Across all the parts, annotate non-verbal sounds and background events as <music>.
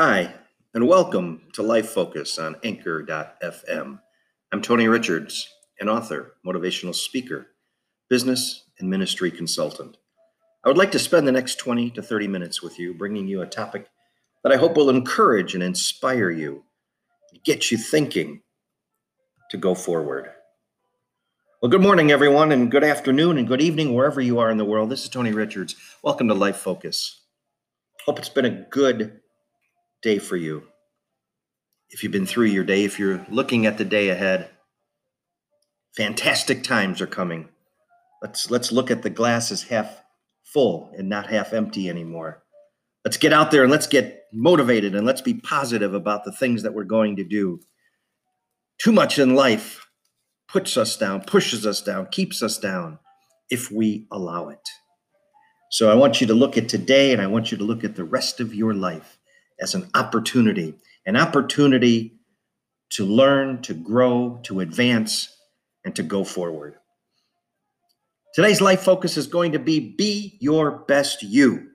Hi, and welcome to Life Focus on Anchor.fm. I'm Tony Richards, an author, motivational speaker, business and ministry consultant. I would like to spend the next 20 to 30 minutes with you, bringing you a topic that I hope will encourage and inspire you, get you thinking to go forward. Well, good morning, everyone, and good afternoon and good evening, wherever you are in the world. This is Tony Richards. Welcome to Life Focus. Hope it's been a good day for you. If you've been through your day, if you're looking at the day ahead, fantastic times are coming. Let's let's look at the glass as half full and not half empty anymore. Let's get out there and let's get motivated and let's be positive about the things that we're going to do. Too much in life puts us down, pushes us down, keeps us down if we allow it. So I want you to look at today and I want you to look at the rest of your life as an opportunity, an opportunity to learn, to grow, to advance, and to go forward. Today's life focus is going to be be your best you.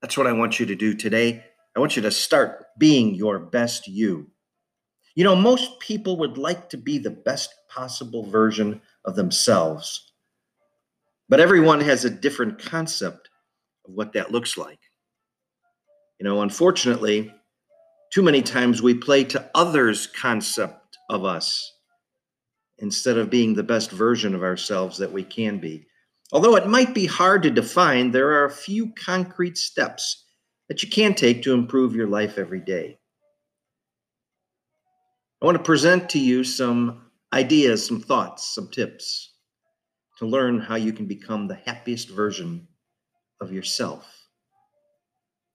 That's what I want you to do today. I want you to start being your best you. You know, most people would like to be the best possible version of themselves, but everyone has a different concept of what that looks like. You know, unfortunately, too many times we play to others' concept of us instead of being the best version of ourselves that we can be. Although it might be hard to define, there are a few concrete steps that you can take to improve your life every day. I want to present to you some ideas, some thoughts, some tips to learn how you can become the happiest version of yourself.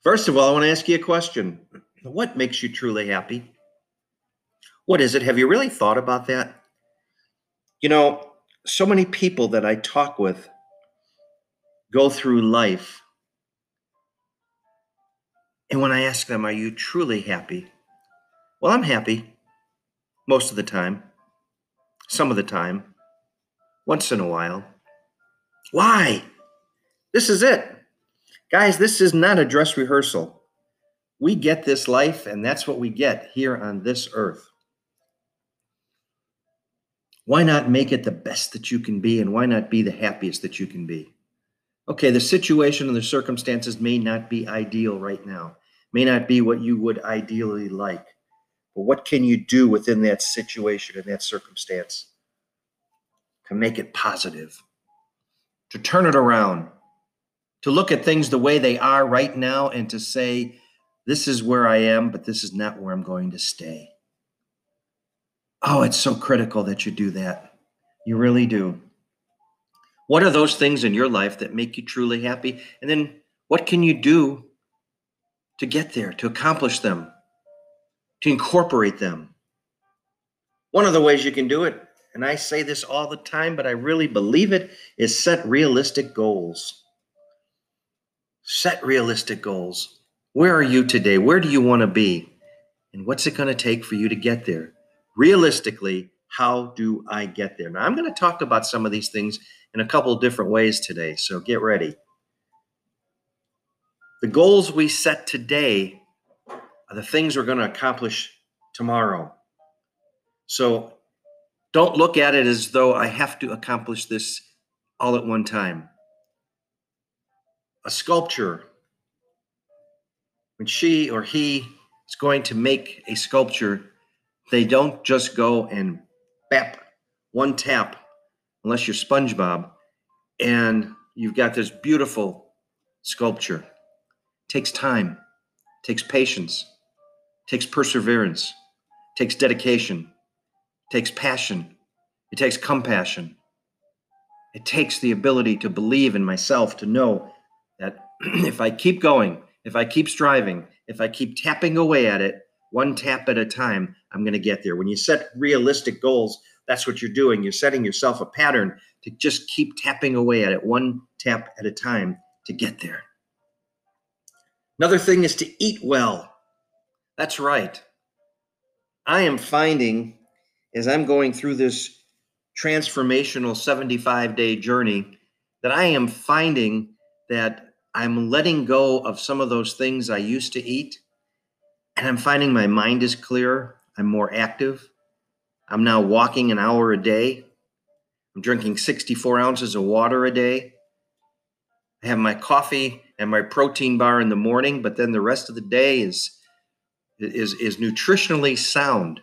First of all, I want to ask you a question. What makes you truly happy? What is it? Have you really thought about that? You know, so many people that I talk with go through life. And when I ask them, Are you truly happy? Well, I'm happy most of the time, some of the time, once in a while. Why? This is it. Guys, this is not a dress rehearsal. We get this life, and that's what we get here on this earth. Why not make it the best that you can be, and why not be the happiest that you can be? Okay, the situation and the circumstances may not be ideal right now, may not be what you would ideally like. But what can you do within that situation and that circumstance to make it positive, to turn it around, to look at things the way they are right now and to say, this is where I am, but this is not where I'm going to stay. Oh, it's so critical that you do that. You really do. What are those things in your life that make you truly happy? And then what can you do to get there, to accomplish them, to incorporate them? One of the ways you can do it, and I say this all the time, but I really believe it, is set realistic goals. Set realistic goals. Where are you today? Where do you want to be? And what's it going to take for you to get there? Realistically, how do I get there? Now, I'm going to talk about some of these things in a couple of different ways today, so get ready. The goals we set today are the things we're going to accomplish tomorrow. So don't look at it as though I have to accomplish this all at one time a sculpture, when she or he is going to make a sculpture, they don't just go and bap one tap, unless you're SpongeBob, and you've got this beautiful sculpture. It takes time, takes patience, takes perseverance, takes dedication, takes passion, it takes compassion. It takes the ability to believe in myself, to know <clears throat> if I keep going, if I keep striving, if I keep tapping away at it, one tap at a time, I'm going to get there. When you set realistic goals, that's what you're doing. You're setting yourself a pattern to just keep tapping away at it, one tap at a time to get there. Another thing is to eat well. That's right. I am finding as I'm going through this transformational 75 day journey that I am finding that I'm letting go of some of those things I used to eat. And I'm finding my mind is clearer. I'm more active. I'm now walking an hour a day. I'm drinking 64 ounces of water a day. I have my coffee and my protein bar in the morning, but then the rest of the day is is is nutritionally sound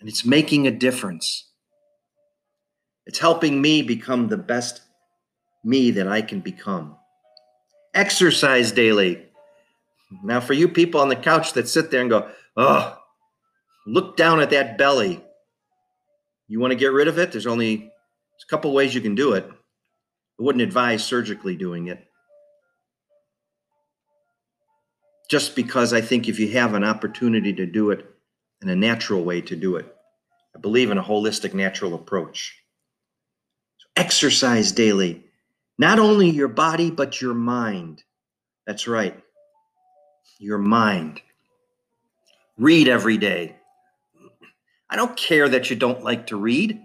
and it's making a difference. It's helping me become the best me that I can become. Exercise daily. Now, for you people on the couch that sit there and go, oh, look down at that belly. You want to get rid of it? There's only there's a couple ways you can do it. I wouldn't advise surgically doing it. Just because I think if you have an opportunity to do it in a natural way, to do it. I believe in a holistic natural approach. So exercise daily, not only your body, but your mind. That's right, your mind. Read every day. I don't care that you don't like to read.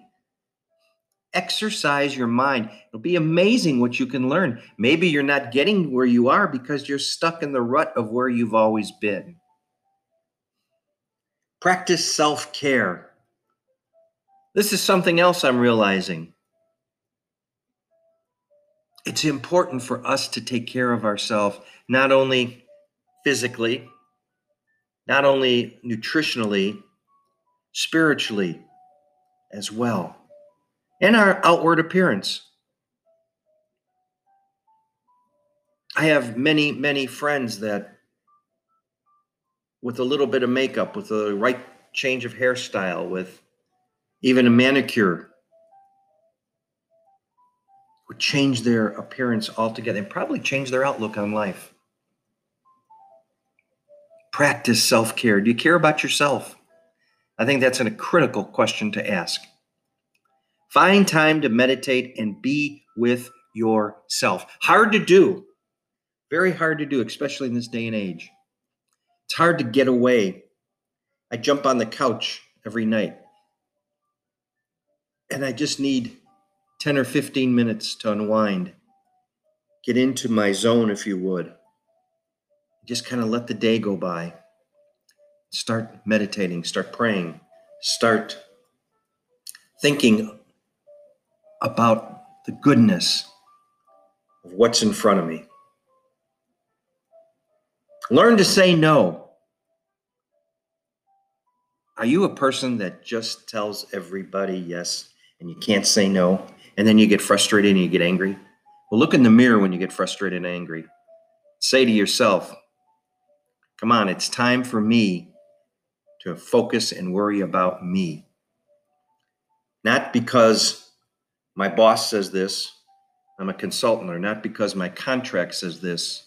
Exercise your mind. It'll be amazing what you can learn. Maybe you're not getting where you are because you're stuck in the rut of where you've always been. Practice self care. This is something else I'm realizing. It's important for us to take care of ourselves, not only physically, not only nutritionally, spiritually as well, and our outward appearance. I have many, many friends that, with a little bit of makeup, with the right change of hairstyle, with even a manicure, would change their appearance altogether and probably change their outlook on life. Practice self care. Do you care about yourself? I think that's a critical question to ask. Find time to meditate and be with yourself. Hard to do, very hard to do, especially in this day and age. It's hard to get away. I jump on the couch every night and I just need 10 or 15 minutes to unwind. Get into my zone, if you would. Just kind of let the day go by. Start meditating, start praying, start thinking about the goodness of what's in front of me. Learn to say no. Are you a person that just tells everybody yes and you can't say no? And then you get frustrated and you get angry? Well, look in the mirror when you get frustrated and angry. Say to yourself, Come on, it's time for me to focus and worry about me. Not because my boss says this, I'm a consultant, or not because my contract says this,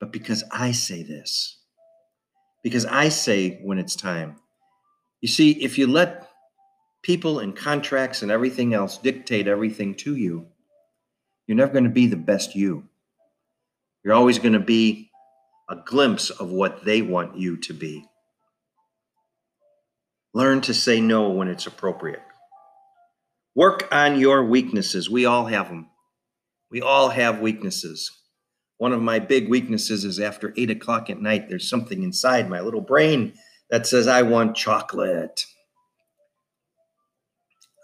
but because I say this. Because I say when it's time. You see, if you let people and contracts and everything else dictate everything to you, you're never going to be the best you. You're always going to be a glimpse of what they want you to be. Learn to say no when it's appropriate. Work on your weaknesses. We all have them. We all have weaknesses. One of my big weaknesses is after eight o'clock at night, there's something inside my little brain that says, I want chocolate.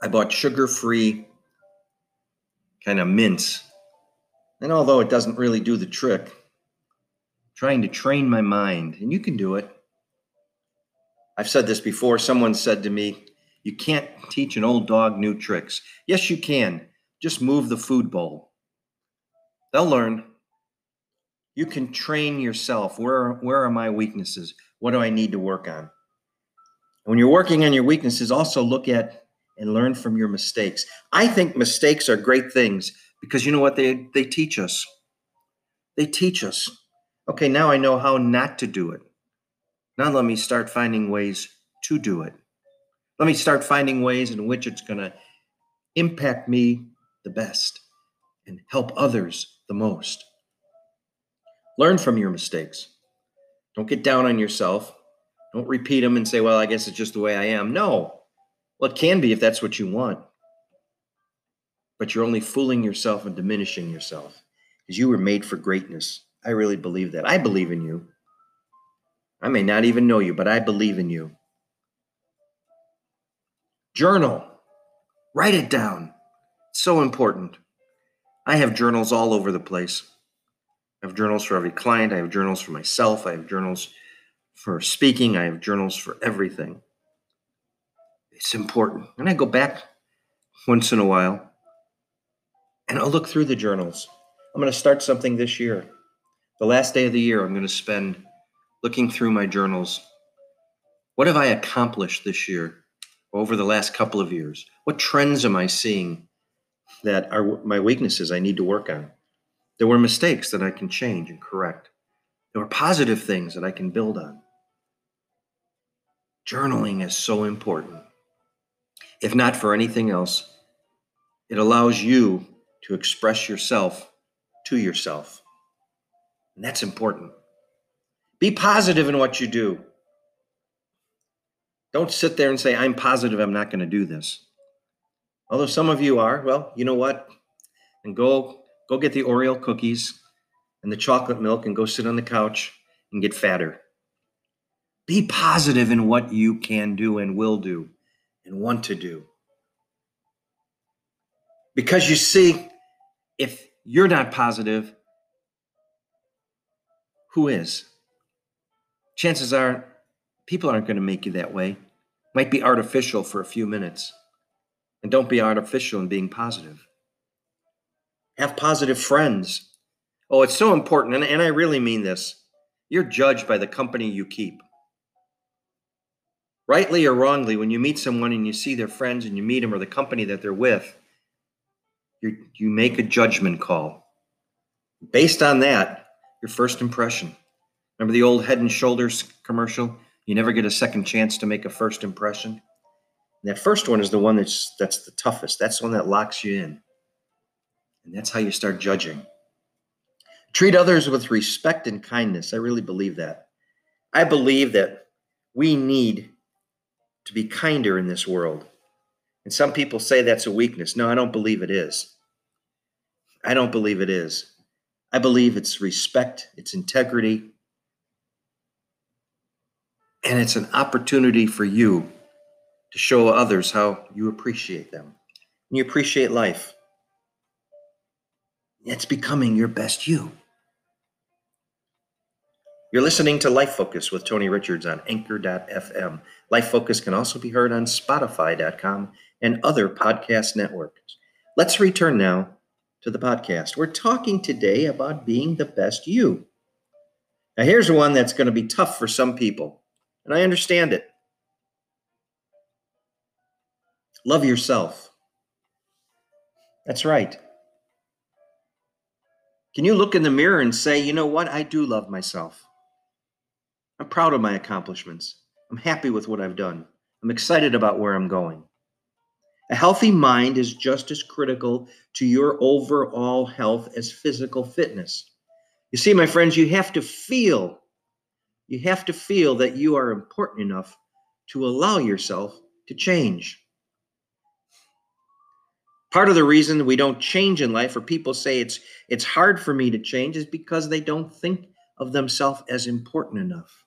I bought sugar free kind of mints. And although it doesn't really do the trick, trying to train my mind, and you can do it. I've said this before. Someone said to me, You can't teach an old dog new tricks. Yes, you can. Just move the food bowl. They'll learn. You can train yourself. Where, where are my weaknesses? What do I need to work on? When you're working on your weaknesses, also look at and learn from your mistakes. I think mistakes are great things because you know what they, they teach us? They teach us. Okay, now I know how not to do it. Now let me start finding ways to do it. Let me start finding ways in which it's going to impact me the best and help others the most. Learn from your mistakes. Don't get down on yourself. Don't repeat them and say, well, I guess it's just the way I am. No. Well, it can be if that's what you want. But you're only fooling yourself and diminishing yourself because you were made for greatness. I really believe that. I believe in you. I may not even know you, but I believe in you. Journal. Write it down. It's so important. I have journals all over the place. I have journals for every client. I have journals for myself. I have journals for speaking. I have journals for everything. It's important. And I go back once in a while and I'll look through the journals. I'm going to start something this year. The last day of the year, I'm going to spend looking through my journals. What have I accomplished this year over the last couple of years? What trends am I seeing that are my weaknesses I need to work on? There were mistakes that I can change and correct. There were positive things that I can build on. Journaling is so important. If not for anything else, it allows you to express yourself to yourself. And that's important. Be positive in what you do. Don't sit there and say, I'm positive I'm not going to do this. Although some of you are, well, you know what? And go go get the Oreo cookies and the chocolate milk and go sit on the couch and get fatter. Be positive in what you can do and will do and want to do. Because you see, if you're not positive, who is? Chances are people aren't going to make you that way. Might be artificial for a few minutes. And don't be artificial in being positive. Have positive friends. Oh, it's so important. And, and I really mean this. You're judged by the company you keep. Rightly or wrongly, when you meet someone and you see their friends and you meet them or the company that they're with, you you make a judgment call. Based on that, your first impression. Remember the old head and shoulders commercial? You never get a second chance to make a first impression. And that first one is the one that's that's the toughest. That's the one that locks you in. And that's how you start judging. Treat others with respect and kindness. I really believe that. I believe that we need to be kinder in this world. And some people say that's a weakness. No, I don't believe it is. I don't believe it is. I believe it's respect, it's integrity, and it's an opportunity for you to show others how you appreciate them. And you appreciate life. It's becoming your best you. You're listening to Life Focus with Tony Richards on Anchor.fm. Life Focus can also be heard on Spotify.com and other podcast networks. Let's return now to the podcast. We're talking today about being the best you. Now, here's one that's going to be tough for some people, and I understand it. Love yourself. That's right. Can you look in the mirror and say, you know what? I do love myself. I'm proud of my accomplishments. I'm happy with what I've done. I'm excited about where I'm going. A healthy mind is just as critical to your overall health as physical fitness. You see, my friends, you have to feel, you have to feel that you are important enough to allow yourself to change. Part of the reason we don't change in life, or people say it's it's hard for me to change, is because they don't think of themselves as important enough.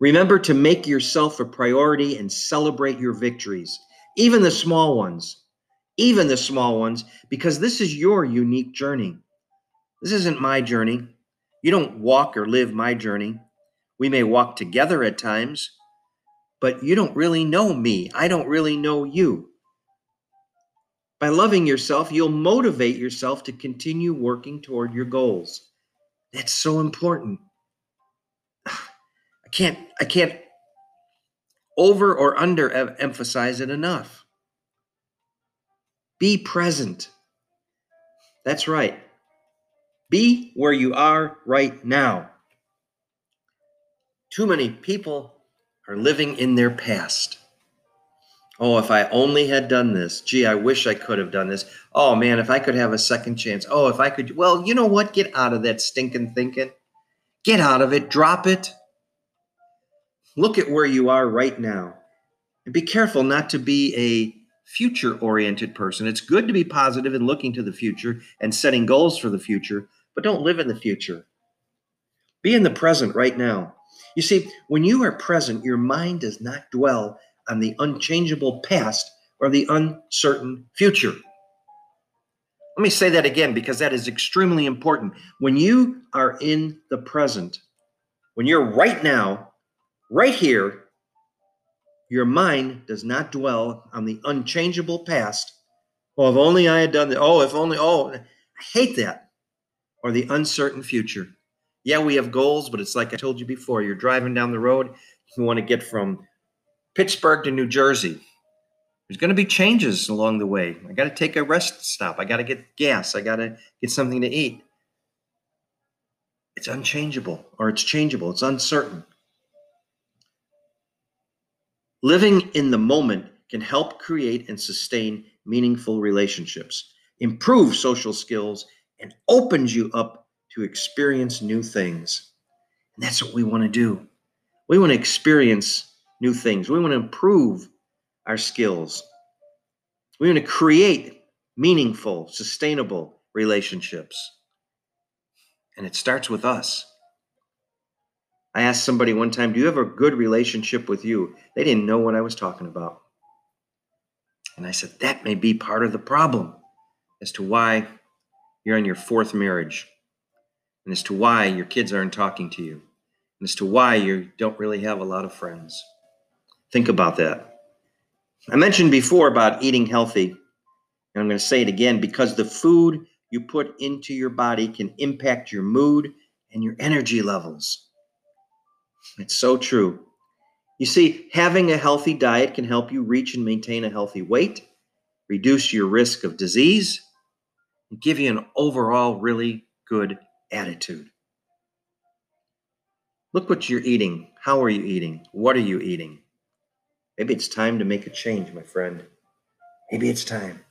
Remember to make yourself a priority and celebrate your victories even the small ones, even the small ones, because this is your unique journey. This isn't my journey. You don't walk or live my journey. We may walk together at times, but you don't really know me. I don't really know you. By loving yourself, you'll motivate yourself to continue working toward your goals. That's so important. I can't I can't over or under emphasize it enough. Be present. That's right. Be where you are right now. Too many people are living in their past. Oh, if I only had done this. Gee, I wish I could have done this. Oh, man, if I could have a second chance. Oh, if I could. Well, you know what? Get out of that stinking thinking. Get out of it. Drop it. Look at where you are right now and be careful not to be a future oriented person. It's good to be positive and looking to the future and setting goals for the future, but don't live in the future. Be in the present right now. You see, when you are present, your mind does not dwell on the unchangeable past or the uncertain future. Let me say that again because that is extremely important. When you are in the present, when you're right now, right here, your mind does not dwell on the unchangeable past. Oh, if only I had done that. Oh, if only, oh, I hate that. Or the uncertain future. Yeah, we have goals, but it's like I told you before you're driving down the road, you want to get from Pittsburgh to New Jersey. There's going to be changes along the way. I got to take a rest stop. I got to get gas. I got to get something to eat. It's unchangeable or it's changeable. It's uncertain. Living in the moment can help create and sustain meaningful relationships, improve social skills, and opens you up to experience new things. And that's what we want to do. We want to experience new things. We want to improve our skills. We want to create meaningful, sustainable relationships. And it starts with us. I asked somebody one time, Do you have a good relationship with you? They didn't know what I was talking about. And I said, That may be part of the problem as to why you're in your fourth marriage, and as to why your kids aren't talking to you, and as to why you don't really have a lot of friends. Think about that. I mentioned before about eating healthy, and I'm going to say it again because the food you put into your body can impact your mood and your energy levels. It's so true. You see, having a healthy diet can help you reach and maintain a healthy weight, reduce your risk of disease, and give you an overall really good attitude. Look what you're eating. How are you eating? What are you eating? Maybe it's time to make a change, my friend. Maybe it's time.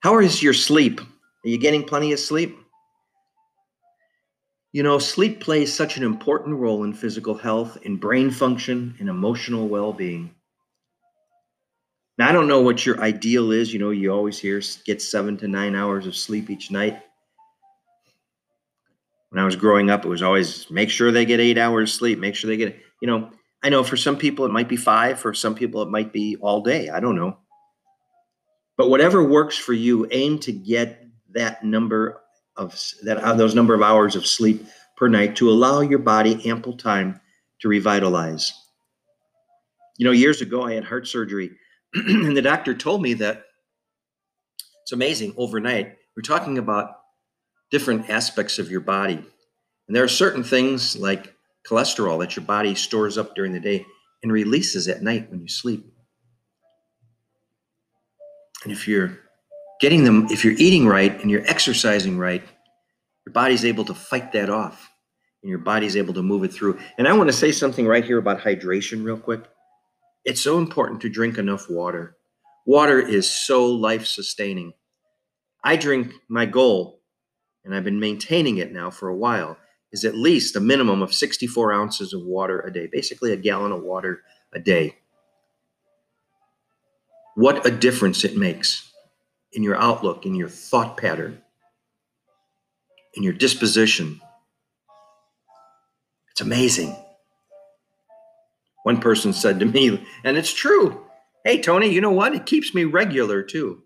How is your sleep? Are you getting plenty of sleep? You know, sleep plays such an important role in physical health, in brain function, and emotional well being. Now, I don't know what your ideal is. You know, you always hear get seven to nine hours of sleep each night. When I was growing up, it was always make sure they get eight hours sleep, make sure they get, you know, I know for some people it might be five, for some people it might be all day. I don't know. But whatever works for you, aim to get that number of that those number of hours of sleep per night to allow your body ample time to revitalize. You know, years ago I had heart surgery, <clears throat> and the doctor told me that it's amazing overnight. We're talking about different aspects of your body. And there are certain things like cholesterol that your body stores up during the day and releases at night when you sleep. And if you're getting them, if you're eating right and you're exercising right, your body's able to fight that off and your body's able to move it through. And I want to say something right here about hydration, real quick. It's so important to drink enough water. Water is so life sustaining. I drink my goal, and I've been maintaining it now for a while, is at least a minimum of 64 ounces of water a day, basically a gallon of water a day. What a difference it makes in your outlook, in your thought pattern, in your disposition. It's amazing. One person said to me, and it's true Hey, Tony, you know what? It keeps me regular too.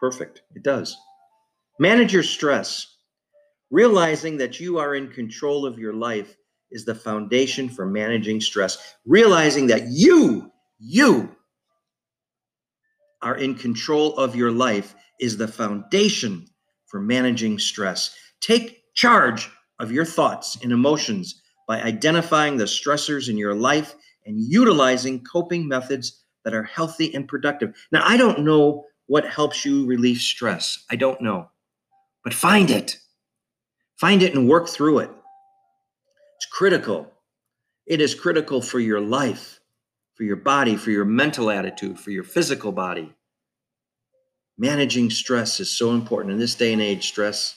Perfect. It does. Manage your stress. Realizing that you are in control of your life is the foundation for managing stress. Realizing that you, you are in control of your life is the foundation for managing stress. Take charge of your thoughts and emotions by identifying the stressors in your life and utilizing coping methods that are healthy and productive. Now, I don't know what helps you relieve stress. I don't know. But find it. Find it and work through it. It's critical. It is critical for your life for your body, for your mental attitude, for your physical body. Managing stress is so important. In this day and age, stress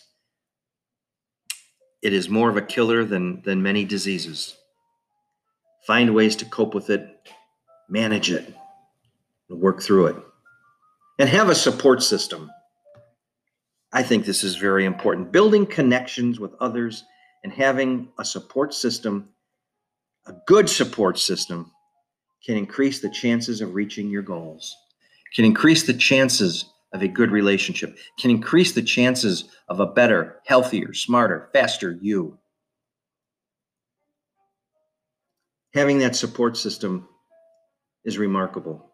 it is more of a killer than than many diseases. Find ways to cope with it, manage it, and work through it. And have a support system. I think this is very important. Building connections with others and having a support system A good support system can increase the chances of reaching your goals, can increase the chances of a good relationship, can increase the chances of a better, healthier, smarter, faster you. Having that support system is remarkable.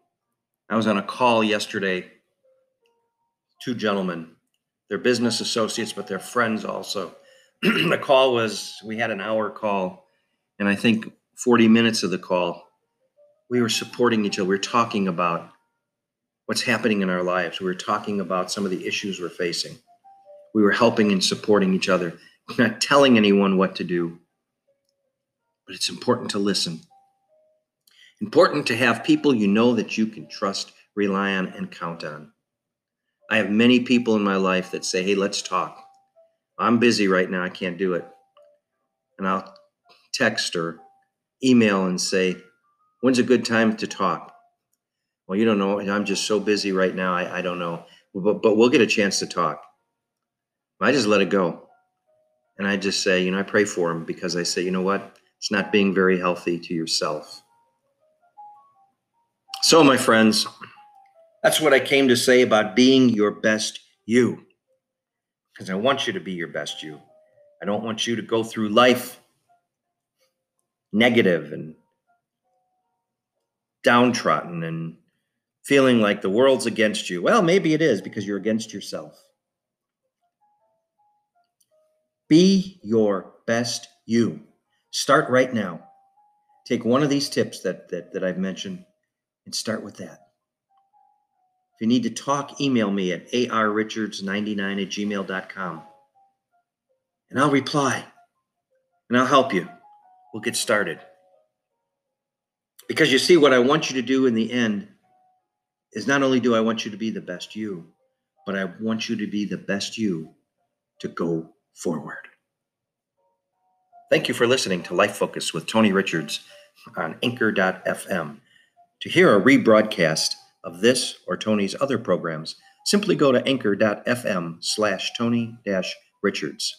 I was on a call yesterday, two gentlemen, they're business associates, but they're friends also. <clears throat> the call was, we had an hour call, and I think 40 minutes of the call, we were supporting each other. We were talking about what's happening in our lives. We were talking about some of the issues we're facing. We were helping and supporting each other, not telling anyone what to do. But it's important to listen. Important to have people you know that you can trust, rely on, and count on. I have many people in my life that say, hey, let's talk. I'm busy right now. I can't do it. And I'll text or email and say, when's a good time to talk? Well, you don't know. I'm just so busy right now. I, I don't know. But, but we'll get a chance to talk. I just let it go. And I just say, you know, I pray for him because I say, you know what? It's not being very healthy to yourself. So, my friends, that's what I came to say about being your best you. Because I want you to be your best you. I don't want you to go through life negative and downtrodden and feeling like the world's against you. Well, maybe it is because you're against yourself. Be your best you. Start right now. Take one of these tips that, that, that I've mentioned and start with that. If you need to talk, email me at arrichards99 at gmail.com. And I'll reply and I'll help you. We'll get started. Because you see, what I want you to do in the end is not only do I want you to be the best you, but I want you to be the best you to go forward. Thank you for listening to Life Focus with Tony Richards on anchor.fm. To hear a rebroadcast of this or Tony's other programs, simply go to anchor.fm slash Tony Richards.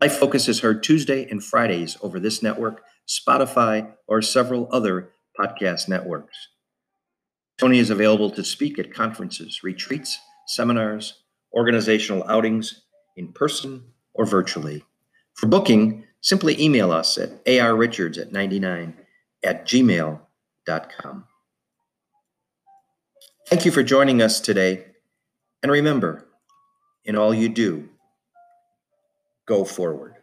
Life Focus is heard Tuesday and Fridays over this network, Spotify, or several other podcast networks. Tony is available to speak at conferences, retreats, seminars, organizational outings, in person or virtually. For booking, simply email us at arrichards at 99 at gmail.com. Thank you for joining us today. And remember, in all you do, go forward.